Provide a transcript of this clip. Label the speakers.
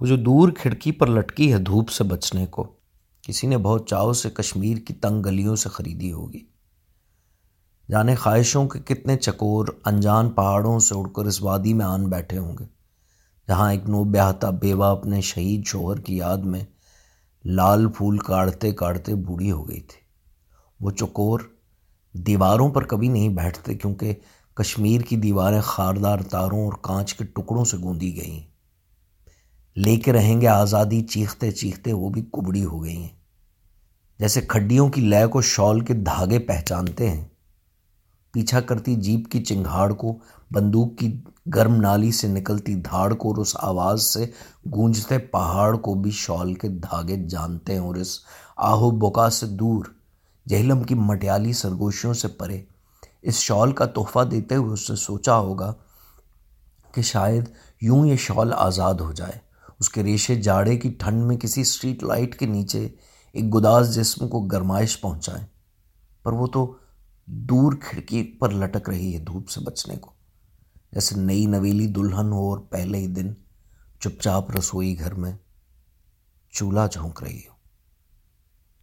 Speaker 1: वो जो दूर खिड़की पर लटकी है धूप से बचने को, किसी ने बहुत चाव से कश्मीर की तंग गलियों से खरीदी होगी। जाने ख्वाहिशों के कितने चकोर, अनजान पहाड़ों से उड़कर इस वादी में आन बैठे होंगे, जहाँ एक नो ब्याहता बेवा अपने शहीद शोहर की याद में लाल फूल काटते काटते बूढ़ी हो गई थी। वो चकोर दीवारों पर कभी नहीं बैठते, क्योंकि कश्मीर की दीवारें खारदार तारों और कांच के टुकड़ों से गूंदी गई। लेके रहेंगे आज़ादी, चीखते चीखते वो भी कुबड़ी हो गई हैं। जैसे खड्डियों की लय को शॉल के धागे पहचानते हैं। पीछा करती जीप की चिंगाड़ को, बंदूक की गर्म नाली से निकलती धाड़ को और उस आवाज़ से गूंजते पहाड़ को भी शॉल के धागे जानते हैं और इस आहो बोका से दूर, जहलम की मटियाली सरगोशियों से परे। इस शॉल का तोहफा देते हुए उसने सोचा होगा कि शायद यूँ ये शॉल आज़ाद हो जाए। उसके रेशे जाड़े की ठंड में किसी स्ट्रीट लाइट के नीचे एक गुदास जिस्म को गरमाइश पहुँचाए। पर वो तो दूर खिड़की पर लटक रही है धूप से बचने को। जैसे नई नवेली दुल्हन हो और पहले ही दिन चुपचाप रसोई घर में चूल्हा झोंक रही हो।